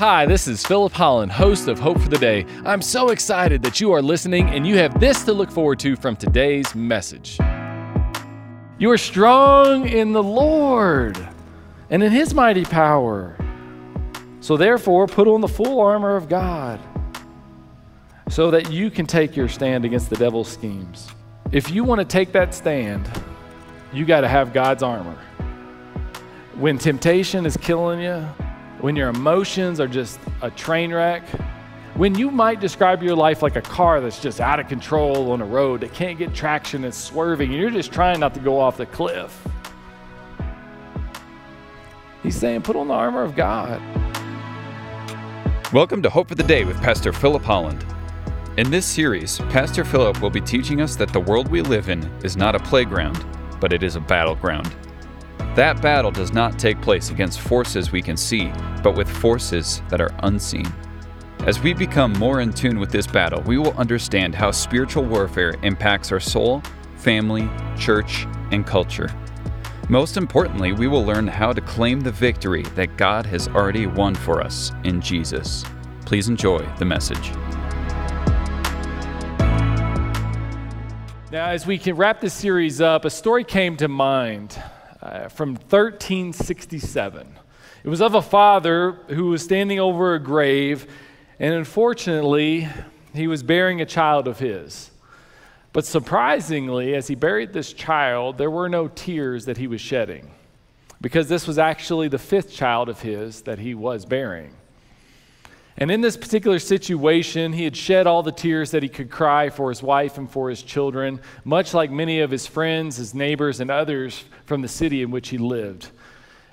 Hi, this is Philip Holland, host of Hope for the Day. I'm so excited that you are listening and you have this to look forward to from today's message. You are strong in the Lord and in His mighty power. So, therefore, put on the full armor of God so that you can take your stand against the devil's schemes. If you want to take that stand, you got to have God's armor. When temptation is killing you, when your emotions are just a train wreck, when you might describe your life like a car that's just out of control on a road that can't get traction, it's swerving, and you're just trying not to go off the cliff. He's saying, put on the armor of God. Welcome to Hope for the Day with Pastor Philip Holland. In this series, Pastor Philip will be teaching us that the world we live in is not a playground, but it is a battleground. That battle does not take place against forces we can see, but with forces that are unseen. As we become more in tune with this battle, we will understand how spiritual warfare impacts our soul, family, church, and culture. Most importantly, we will learn how to claim the victory that God has already won for us in Jesus. Please enjoy the message. Now, as we can wrap this series up, a story came to mind uh, from 1367. It was of a father who was standing over a grave, and unfortunately, he was bearing a child of his. But surprisingly, as he buried this child, there were no tears that he was shedding, because this was actually the fifth child of his that he was bearing. And in this particular situation, he had shed all the tears that he could cry for his wife and for his children, much like many of his friends, his neighbors, and others from the city in which he lived.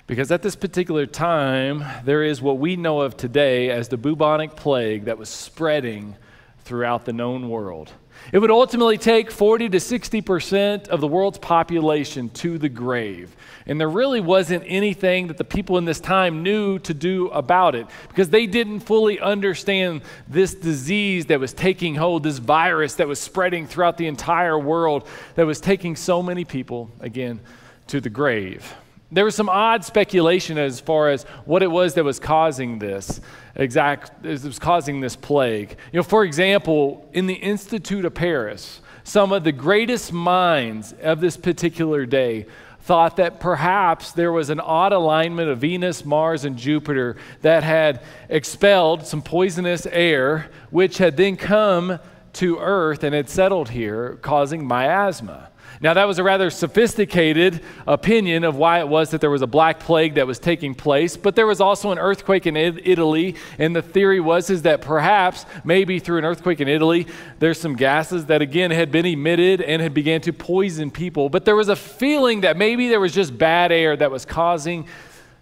Because at this particular time, there is what we know of today as the bubonic plague that was spreading throughout the known world. It would ultimately take 40 to 60% of the world's population to the grave. And there really wasn't anything that the people in this time knew to do about it because they didn't fully understand this disease that was taking hold, this virus that was spreading throughout the entire world, that was taking so many people, again, to the grave. There was some odd speculation as far as what it was that was causing this exact it was causing this plague. You know, for example, in the Institute of Paris, some of the greatest minds of this particular day thought that perhaps there was an odd alignment of Venus, Mars, and Jupiter that had expelled some poisonous air, which had then come to Earth and had settled here, causing miasma. Now, that was a rather sophisticated opinion of why it was that there was a black plague that was taking place, but there was also an earthquake in Italy, and the theory was is that perhaps, maybe through an earthquake in Italy, there's some gases that again had been emitted and had began to poison people. But there was a feeling that maybe there was just bad air that was causing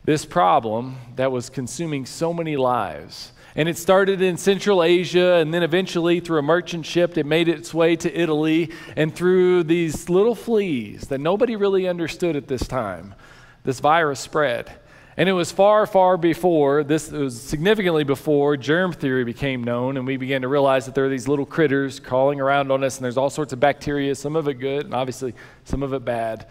this problem that was consuming so many lives. And it started in Central Asia, and then eventually, through a merchant ship, it made its way to Italy. And through these little fleas that nobody really understood at this time, this virus spread. And it was far, far before, this was significantly before germ theory became known, and we began to realize that there are these little critters crawling around on us, and there's all sorts of bacteria, some of it good, and obviously some of it bad,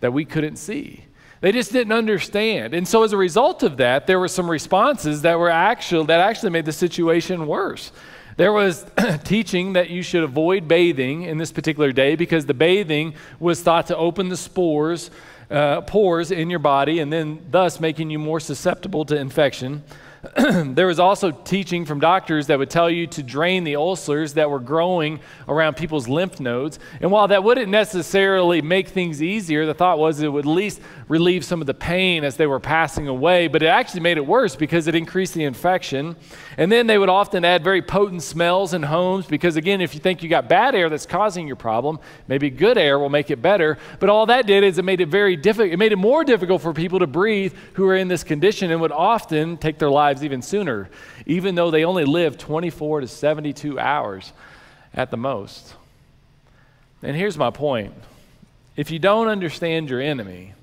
that we couldn't see. They just didn't understand. And so as a result of that, there were some responses that were actual that actually made the situation worse. There was teaching that you should avoid bathing in this particular day because the bathing was thought to open the spores, uh, pores in your body, and then thus making you more susceptible to infection. there was also teaching from doctors that would tell you to drain the ulcers that were growing around people's lymph nodes. And while that wouldn't necessarily make things easier, the thought was it would at least relieve some of the pain as they were passing away, but it actually made it worse because it increased the infection. And then they would often add very potent smells in homes because, again, if you think you got bad air that's causing your problem, maybe good air will make it better. But all that did is it made it very difficult, it made it more difficult for people to breathe who are in this condition and would often take their lives even sooner, even though they only live 24 to 72 hours at the most. And here's my point if you don't understand your enemy,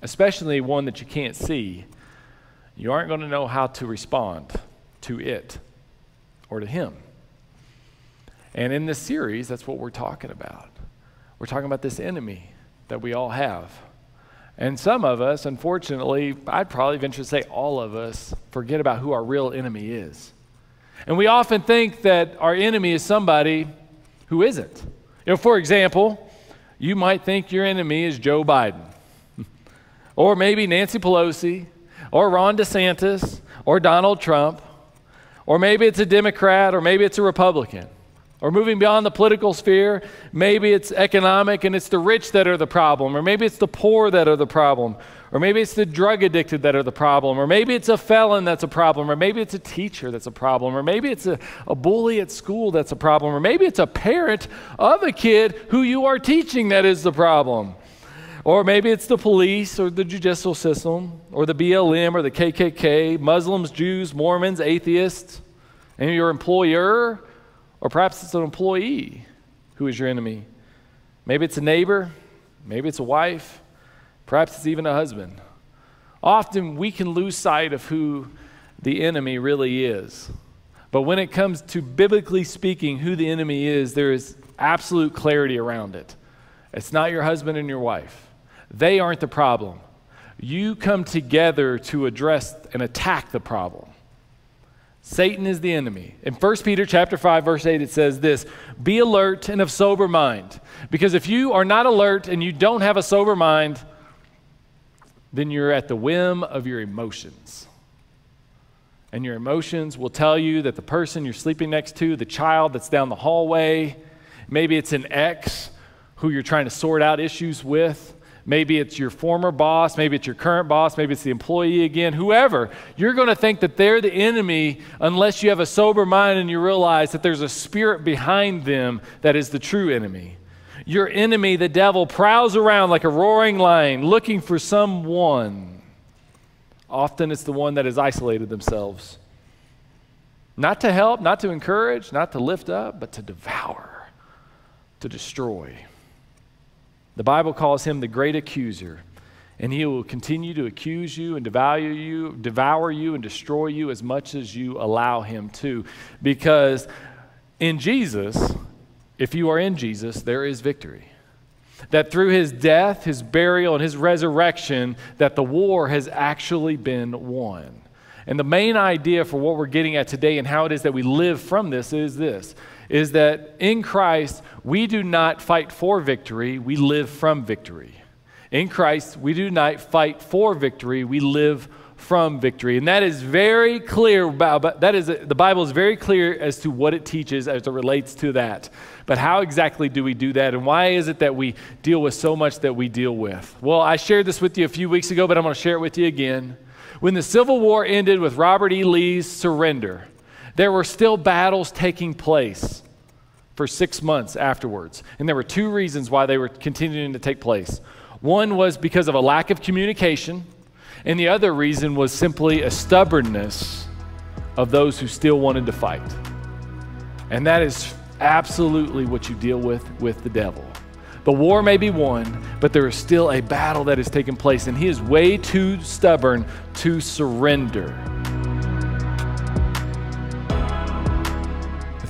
especially one that you can't see, you aren't going to know how to respond to it or to him. And in this series, that's what we're talking about. We're talking about this enemy that we all have. And some of us, unfortunately, I'd probably venture to say all of us, forget about who our real enemy is. And we often think that our enemy is somebody who isn't. You know, for example, you might think your enemy is Joe Biden, or maybe Nancy Pelosi, or Ron DeSantis, or Donald Trump, or maybe it's a Democrat, or maybe it's a Republican. Or moving beyond the political sphere, maybe it's economic and it's the rich that are the problem, or maybe it's the poor that are the problem, or maybe it's the drug addicted that are the problem, or maybe it's a felon that's a problem, or maybe it's a teacher that's a problem, or maybe it's a, a bully at school that's a problem, or maybe it's a parent of a kid who you are teaching that is the problem. Or maybe it's the police or the judicial system or the BLM or the KKK, Muslims, Jews, Mormons, atheists, and your employer or perhaps it's an employee who is your enemy. Maybe it's a neighbor, maybe it's a wife, perhaps it's even a husband. Often we can lose sight of who the enemy really is. But when it comes to biblically speaking who the enemy is, there is absolute clarity around it. It's not your husband and your wife. They aren't the problem. You come together to address and attack the problem. Satan is the enemy. In 1 Peter chapter 5 verse 8 it says this, "Be alert and of sober mind." Because if you are not alert and you don't have a sober mind, then you're at the whim of your emotions. And your emotions will tell you that the person you're sleeping next to, the child that's down the hallway, maybe it's an ex who you're trying to sort out issues with, Maybe it's your former boss, maybe it's your current boss, maybe it's the employee again, whoever. You're going to think that they're the enemy unless you have a sober mind and you realize that there's a spirit behind them that is the true enemy. Your enemy, the devil, prowls around like a roaring lion looking for someone. Often it's the one that has isolated themselves. Not to help, not to encourage, not to lift up, but to devour, to destroy. The Bible calls him the great accuser, and he will continue to accuse you and devour you, devour you and destroy you as much as you allow him to. Because in Jesus, if you are in Jesus, there is victory. That through his death, his burial, and his resurrection, that the war has actually been won. And the main idea for what we're getting at today and how it is that we live from this is this is that in Christ, we do not fight for victory, we live from victory. In Christ, we do not fight for victory, we live from victory. And that is very clear about, that is, the Bible is very clear as to what it teaches as it relates to that. But how exactly do we do that? And why is it that we deal with so much that we deal with? Well, I shared this with you a few weeks ago, but I'm going to share it with you again. When the Civil War ended with Robert E. Lee's surrender, there were still battles taking place for six months afterwards. And there were two reasons why they were continuing to take place. One was because of a lack of communication, and the other reason was simply a stubbornness of those who still wanted to fight. And that is absolutely what you deal with with the devil. The war may be won, but there is still a battle that is taking place, and he is way too stubborn to surrender.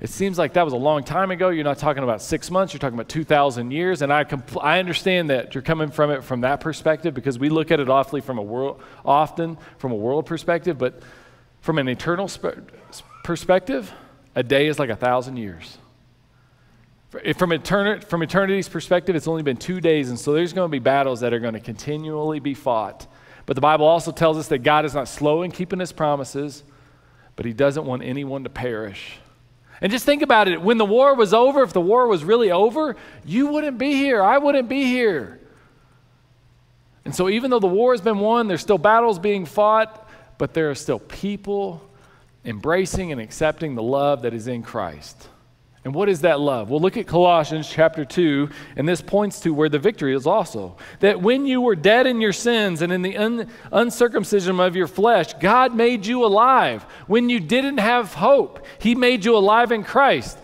it seems like that was a long time ago. You're not talking about six months, you're talking about 2,000 years. And I, compl- I understand that you're coming from it from that perspective because we look at it awfully from a world, often from a world perspective, but from an eternal sp- perspective, a day is like a thousand years. From, from eternity's perspective, it's only been two days, and so there's going to be battles that are going to continually be fought. But the Bible also tells us that God is not slow in keeping his promises, but he doesn't want anyone to perish. And just think about it when the war was over, if the war was really over, you wouldn't be here. I wouldn't be here. And so, even though the war has been won, there's still battles being fought, but there are still people embracing and accepting the love that is in Christ. And what is that love? Well, look at Colossians chapter 2, and this points to where the victory is also. That when you were dead in your sins and in the un- uncircumcision of your flesh, God made you alive. When you didn't have hope, He made you alive in Christ.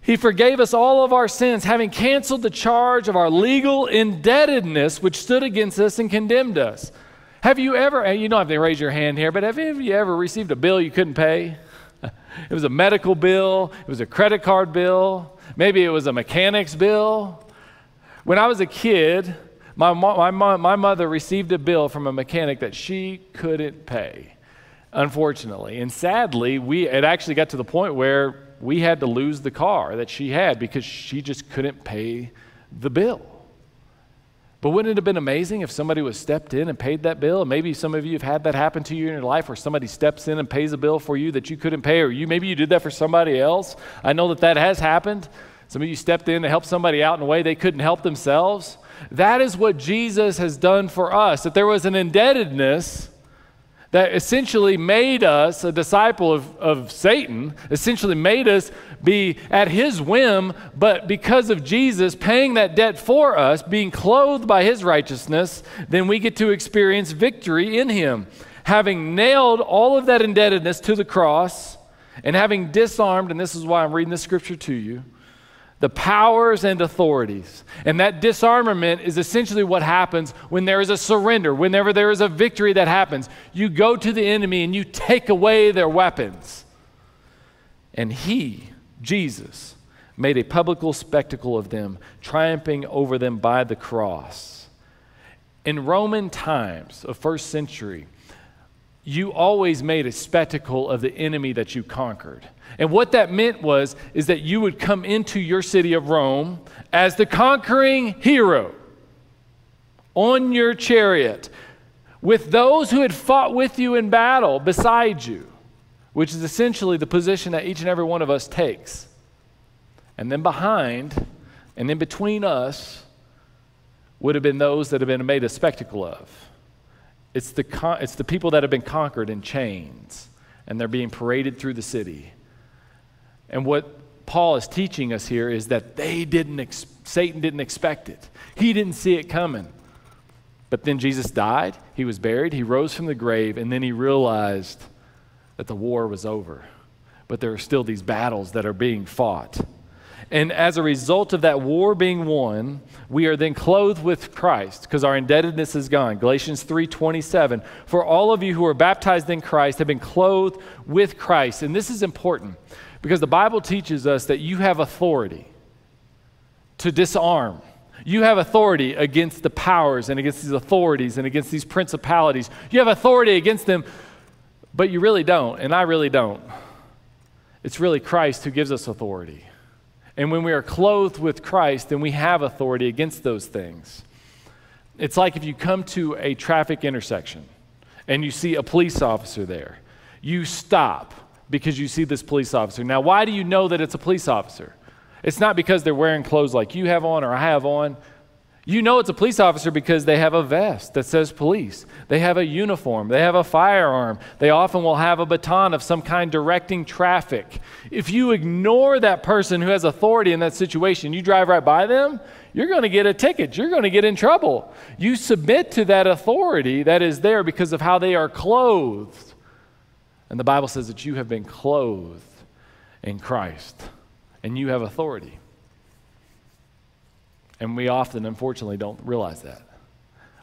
He forgave us all of our sins, having canceled the charge of our legal indebtedness which stood against us and condemned us. Have you ever, you don't have to raise your hand here, but have you ever received a bill you couldn't pay? It was a medical bill, it was a credit card bill, maybe it was a mechanic's bill. When I was a kid, my, my, my mother received a bill from a mechanic that she couldn't pay, unfortunately. And sadly, we, it actually got to the point where we had to lose the car that she had because she just couldn't pay the bill. But wouldn't it have been amazing if somebody was stepped in and paid that bill? maybe some of you have had that happen to you in your life where somebody steps in and pays a bill for you that you couldn't pay, or you maybe you did that for somebody else. I know that that has happened. Some of you stepped in to help somebody out in a way they couldn't help themselves. That is what Jesus has done for us. That there was an indebtedness that essentially made us a disciple of, of Satan, essentially made us be at his whim, but because of Jesus paying that debt for us, being clothed by his righteousness, then we get to experience victory in him. Having nailed all of that indebtedness to the cross and having disarmed, and this is why I'm reading this scripture to you the powers and authorities. And that disarmament is essentially what happens when there is a surrender, whenever there is a victory that happens. You go to the enemy and you take away their weapons. And he, Jesus, made a public spectacle of them, triumphing over them by the cross. In Roman times of first century, you always made a spectacle of the enemy that you conquered. And what that meant was is that you would come into your city of Rome as the conquering hero on your chariot with those who had fought with you in battle beside you, which is essentially the position that each and every one of us takes. And then behind and in between us would have been those that have been made a spectacle of. It's the, con- it's the people that have been conquered in chains, and they're being paraded through the city. And what Paul is teaching us here is that they didn't, ex- Satan didn't expect it. He didn't see it coming. But then Jesus died, he was buried, he rose from the grave, and then he realized that the war was over. But there are still these battles that are being fought. And as a result of that war being won, we are then clothed with Christ because our indebtedness is gone. Galatians 3:27. For all of you who are baptized in Christ have been clothed with Christ. And this is important because the Bible teaches us that you have authority to disarm. You have authority against the powers and against these authorities and against these principalities. You have authority against them, but you really don't, and I really don't. It's really Christ who gives us authority. And when we are clothed with Christ, then we have authority against those things. It's like if you come to a traffic intersection and you see a police officer there, you stop because you see this police officer. Now, why do you know that it's a police officer? It's not because they're wearing clothes like you have on or I have on. You know it's a police officer because they have a vest that says police. They have a uniform. They have a firearm. They often will have a baton of some kind directing traffic. If you ignore that person who has authority in that situation, you drive right by them, you're going to get a ticket. You're going to get in trouble. You submit to that authority that is there because of how they are clothed. And the Bible says that you have been clothed in Christ and you have authority. And we often, unfortunately, don't realize that.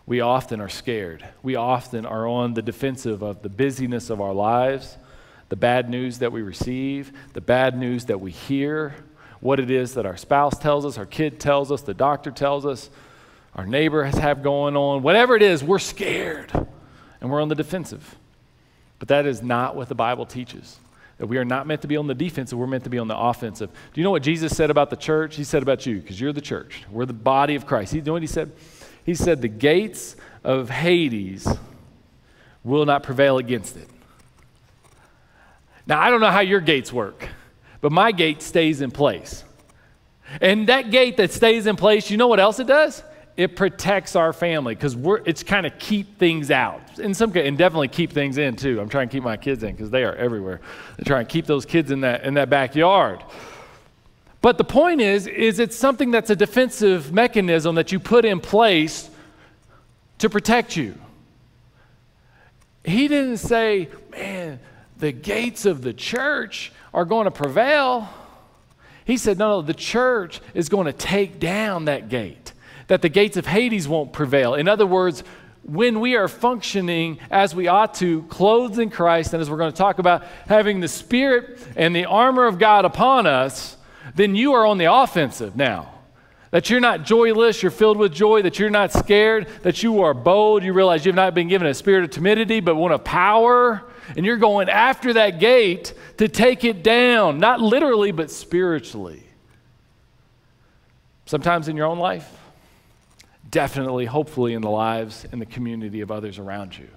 We often are scared. We often are on the defensive of the busyness of our lives, the bad news that we receive, the bad news that we hear, what it is that our spouse tells us, our kid tells us, the doctor tells us, our neighbor has have going on, whatever it is, we're scared and we're on the defensive. But that is not what the Bible teaches. That we are not meant to be on the defensive, we're meant to be on the offensive. Do you know what Jesus said about the church? He said about you, because you're the church. We're the body of Christ. He, you know what he said? He said, The gates of Hades will not prevail against it. Now, I don't know how your gates work, but my gate stays in place. And that gate that stays in place, you know what else it does? It protects our family because it's kind of keep things out. In some and definitely keep things in too. I'm trying to keep my kids in because they are everywhere. I try and keep those kids in that in that backyard. But the point is, is it's something that's a defensive mechanism that you put in place to protect you. He didn't say, man, the gates of the church are going to prevail. He said, no, no, the church is going to take down that gate, that the gates of Hades won't prevail. In other words, when we are functioning as we ought to, clothed in Christ, and as we're going to talk about having the Spirit and the armor of God upon us, then you are on the offensive now. That you're not joyless, you're filled with joy, that you're not scared, that you are bold. You realize you've not been given a spirit of timidity, but one of power. And you're going after that gate to take it down, not literally, but spiritually. Sometimes in your own life, definitely, hopefully, in the lives and the community of others around you.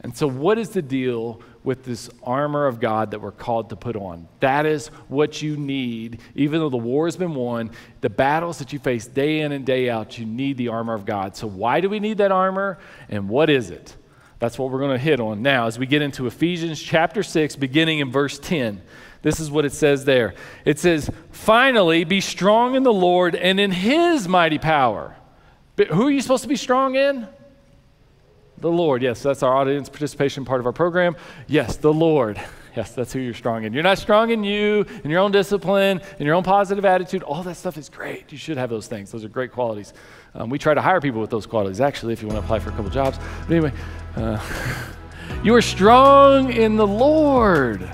And so, what is the deal with this armor of God that we're called to put on? That is what you need. Even though the war has been won, the battles that you face day in and day out, you need the armor of God. So, why do we need that armor? And what is it? That's what we're going to hit on now as we get into Ephesians chapter 6, beginning in verse 10. This is what it says there. It says, Finally, be strong in the Lord and in his mighty power. But who are you supposed to be strong in? The Lord. Yes, that's our audience participation part of our program. Yes, the Lord. Yes, that's who you're strong in. You're not strong in you, in your own discipline, in your own positive attitude. All that stuff is great. You should have those things. Those are great qualities. Um, we try to hire people with those qualities, actually, if you want to apply for a couple jobs. But anyway, uh, you are strong in the Lord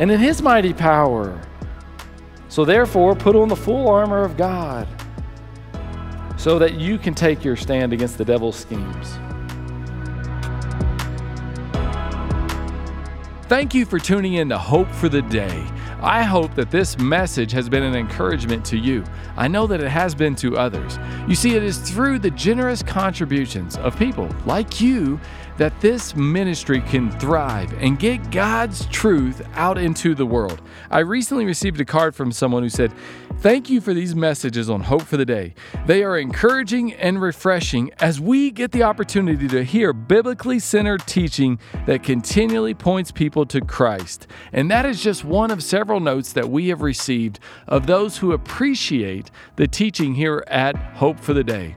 and in His mighty power. So therefore, put on the full armor of God so that you can take your stand against the devil's schemes. Thank you for tuning in to Hope for the Day. I hope that this message has been an encouragement to you. I know that it has been to others. You see, it is through the generous contributions of people like you that this ministry can thrive and get God's truth out into the world. I recently received a card from someone who said, Thank you for these messages on Hope for the Day. They are encouraging and refreshing as we get the opportunity to hear biblically centered teaching that continually points people to Christ. And that is just one of several notes that we have received of those who appreciate the teaching here at Hope for the Day.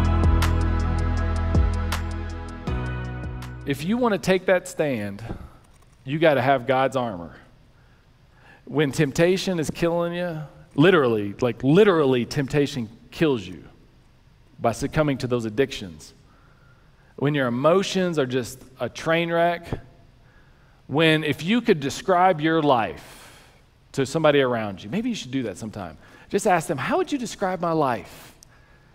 If you want to take that stand, you got to have God's armor. When temptation is killing you, literally, like literally, temptation kills you by succumbing to those addictions. When your emotions are just a train wreck, when if you could describe your life to somebody around you, maybe you should do that sometime. Just ask them, How would you describe my life?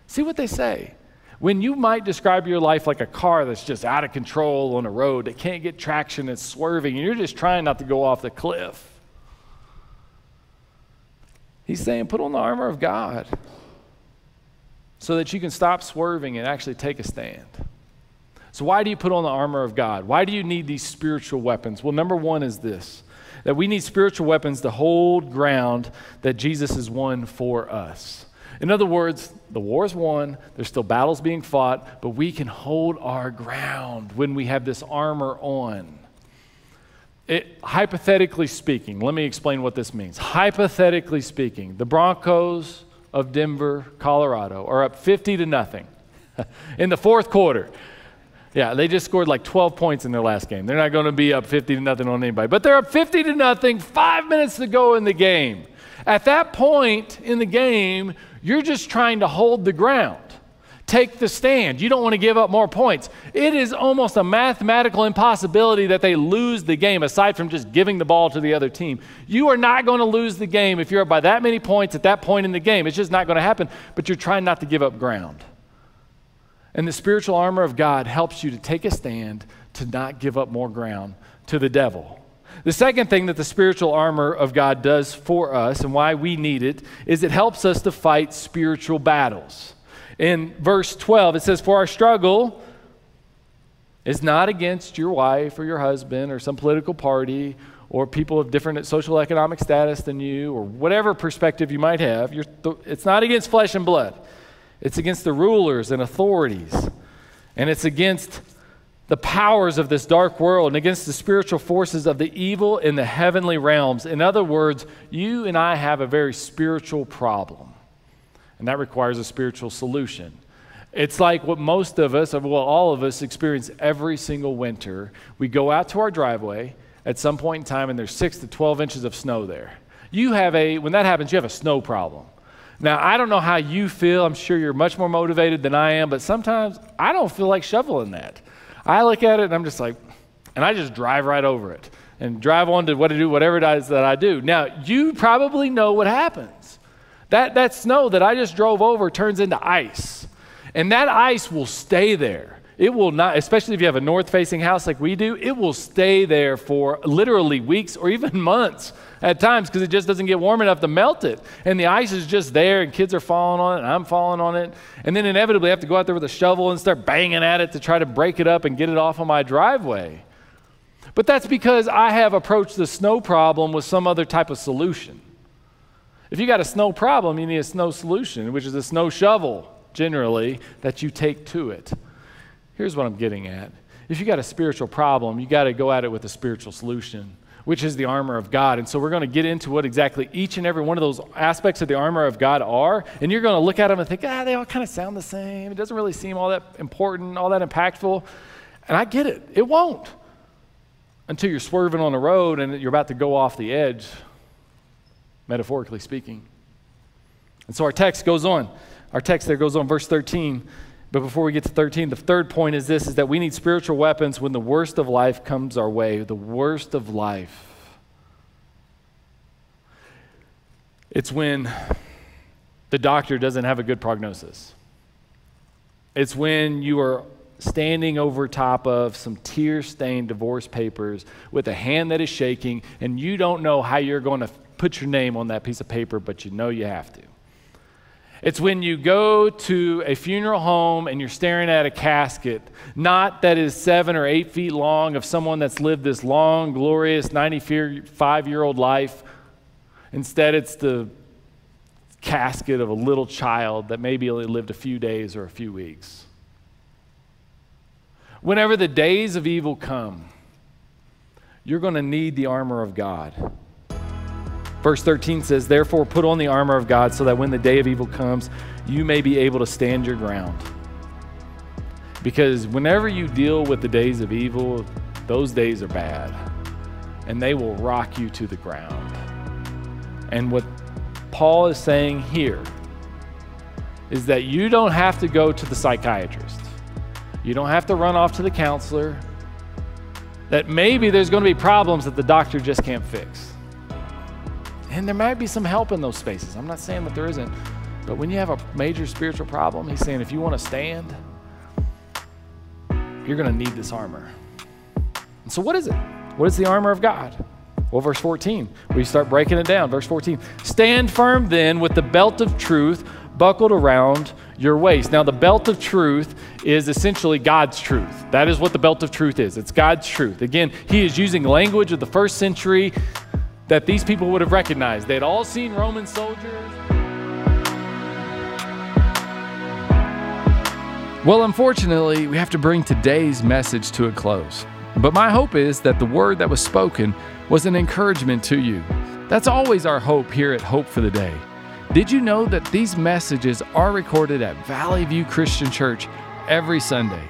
See what they say. When you might describe your life like a car that's just out of control on a road that can't get traction, it's swerving, and you're just trying not to go off the cliff. He's saying, put on the armor of God so that you can stop swerving and actually take a stand. So, why do you put on the armor of God? Why do you need these spiritual weapons? Well, number one is this that we need spiritual weapons to hold ground that Jesus has won for us. In other words, the war is won, there's still battles being fought, but we can hold our ground when we have this armor on. It, hypothetically speaking, let me explain what this means. Hypothetically speaking, the Broncos of Denver, Colorado are up 50 to nothing in the fourth quarter. Yeah, they just scored like 12 points in their last game. They're not going to be up 50 to nothing on anybody, but they're up 50 to nothing, five minutes to go in the game. At that point in the game, you're just trying to hold the ground. Take the stand. You don't want to give up more points. It is almost a mathematical impossibility that they lose the game, aside from just giving the ball to the other team. You are not going to lose the game if you're by that many points at that point in the game. It's just not going to happen, but you're trying not to give up ground. And the spiritual armor of God helps you to take a stand to not give up more ground to the devil. The second thing that the spiritual armor of God does for us and why we need it is it helps us to fight spiritual battles. In verse 12, it says, For our struggle is not against your wife or your husband or some political party or people of different social economic status than you or whatever perspective you might have. Th- it's not against flesh and blood, it's against the rulers and authorities, and it's against the powers of this dark world and against the spiritual forces of the evil in the heavenly realms. In other words, you and I have a very spiritual problem, and that requires a spiritual solution. It's like what most of us, well, all of us, experience every single winter. We go out to our driveway at some point in time, and there's six to 12 inches of snow there. You have a, when that happens, you have a snow problem. Now, I don't know how you feel. I'm sure you're much more motivated than I am, but sometimes I don't feel like shoveling that. I look at it and I'm just like, and I just drive right over it and drive on to what to do, whatever it is that I do. Now, you probably know what happens. That, that snow that I just drove over turns into ice, and that ice will stay there. It will not, especially if you have a north facing house like we do, it will stay there for literally weeks or even months at times because it just doesn't get warm enough to melt it. And the ice is just there, and kids are falling on it, and I'm falling on it. And then inevitably, I have to go out there with a shovel and start banging at it to try to break it up and get it off of my driveway. But that's because I have approached the snow problem with some other type of solution. If you got a snow problem, you need a snow solution, which is a snow shovel, generally, that you take to it. Here's what I'm getting at. If you got a spiritual problem, you got to go at it with a spiritual solution, which is the armor of God. And so we're going to get into what exactly each and every one of those aspects of the armor of God are. And you're going to look at them and think, ah, they all kind of sound the same. It doesn't really seem all that important, all that impactful. And I get it, it won't until you're swerving on the road and you're about to go off the edge, metaphorically speaking. And so our text goes on. Our text there goes on, verse 13. But before we get to 13, the third point is this is that we need spiritual weapons when the worst of life comes our way, the worst of life. It's when the doctor doesn't have a good prognosis. It's when you are standing over top of some tear stained divorce papers with a hand that is shaking, and you don't know how you're going to put your name on that piece of paper, but you know you have to. It's when you go to a funeral home and you're staring at a casket, not that is seven or eight feet long of someone that's lived this long, glorious 95 year old life. Instead, it's the casket of a little child that maybe only lived a few days or a few weeks. Whenever the days of evil come, you're going to need the armor of God. Verse 13 says, Therefore, put on the armor of God so that when the day of evil comes, you may be able to stand your ground. Because whenever you deal with the days of evil, those days are bad and they will rock you to the ground. And what Paul is saying here is that you don't have to go to the psychiatrist, you don't have to run off to the counselor, that maybe there's going to be problems that the doctor just can't fix. And there might be some help in those spaces. I'm not saying that there isn't. But when you have a major spiritual problem, he's saying if you want to stand, you're going to need this armor. And so, what is it? What is the armor of God? Well, verse 14, we start breaking it down. Verse 14 Stand firm then with the belt of truth buckled around your waist. Now, the belt of truth is essentially God's truth. That is what the belt of truth is. It's God's truth. Again, he is using language of the first century that these people would have recognized. They'd all seen Roman soldiers. Well, unfortunately, we have to bring today's message to a close. But my hope is that the word that was spoken was an encouragement to you. That's always our hope here at Hope for the Day. Did you know that these messages are recorded at Valley View Christian Church every Sunday?